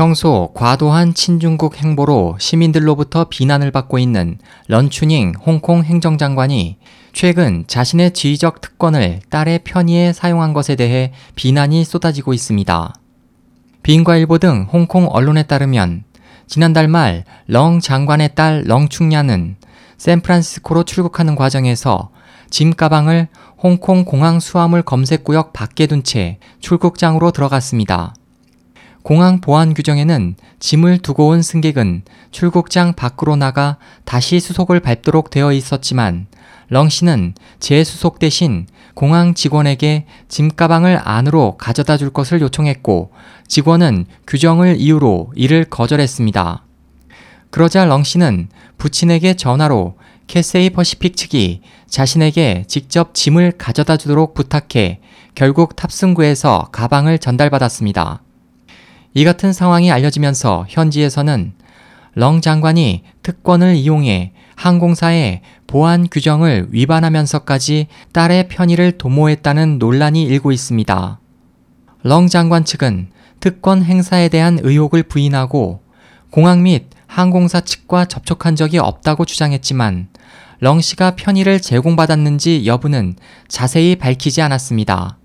평소 과도한 친중국 행보로 시민들로부터 비난을 받고 있는 런추닝 홍콩 행정장관이 최근 자신의 지휘적 특권을 딸의 편의에 사용한 것에 대해 비난이 쏟아지고 있습니다. 빈과일보 등 홍콩 언론에 따르면 지난달 말 렁 장관의 딸 렁충야는 샌프란시스코로 출국하는 과정에서 짐 가방을 홍콩 공항 수화물 검색구역 밖에 둔 채 출국장으로 들어갔습니다. 공항 보안 규정에는 짐을 두고 온 승객은 출국장 밖으로 나가 다시 수속을 밟도록 되어 있었지만 렁 씨는 재수속 대신 공항 직원에게 짐 가방을 안으로 가져다 줄 것을 요청했고 직원은 규정을 이유로 이를 거절했습니다. 그러자 렁 씨는 부친에게 전화로 캐세이 퍼시픽 측이 자신에게 직접 짐을 가져다 주도록 부탁해 결국 탑승구에서 가방을 전달받았습니다. 이 같은 상황이 알려지면서 현지에서는 렁 장관이 특권을 이용해 항공사의 보안 규정을 위반하면서까지 딸의 편의를 도모했다는 논란이 일고 있습니다. 렁 장관 측은 특권 행사에 대한 의혹을 부인하고 공항 및 항공사 측과 접촉한 적이 없다고 주장했지만 렁 씨가 편의를 제공받았는지 여부는 자세히 밝히지 않았습니다.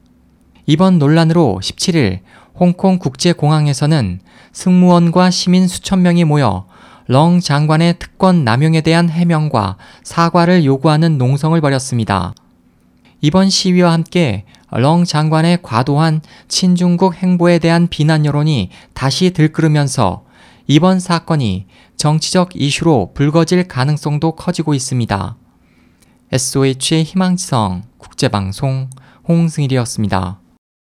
이번 논란으로 17일 홍콩 국제공항에서는 승무원과 시민 수천 명이 모여 렁 장관의 특권 남용에 대한 해명과 사과를 요구하는 농성을 벌였습니다. 이번 시위와 함께 렁 장관의 과도한 친중국 행보에 대한 비난 여론이 다시 들끓으면서 이번 사건이 정치적 이슈로 불거질 가능성도 커지고 있습니다. SOH의 희망지성 국제방송 홍승일이었습니다.